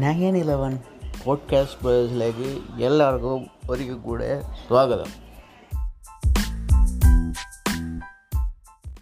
நயனிலவன் podcast பர்ஸ்லேக்கு எல்லாருக்கும் ஒதுக்கக்கூட சுவாகதம்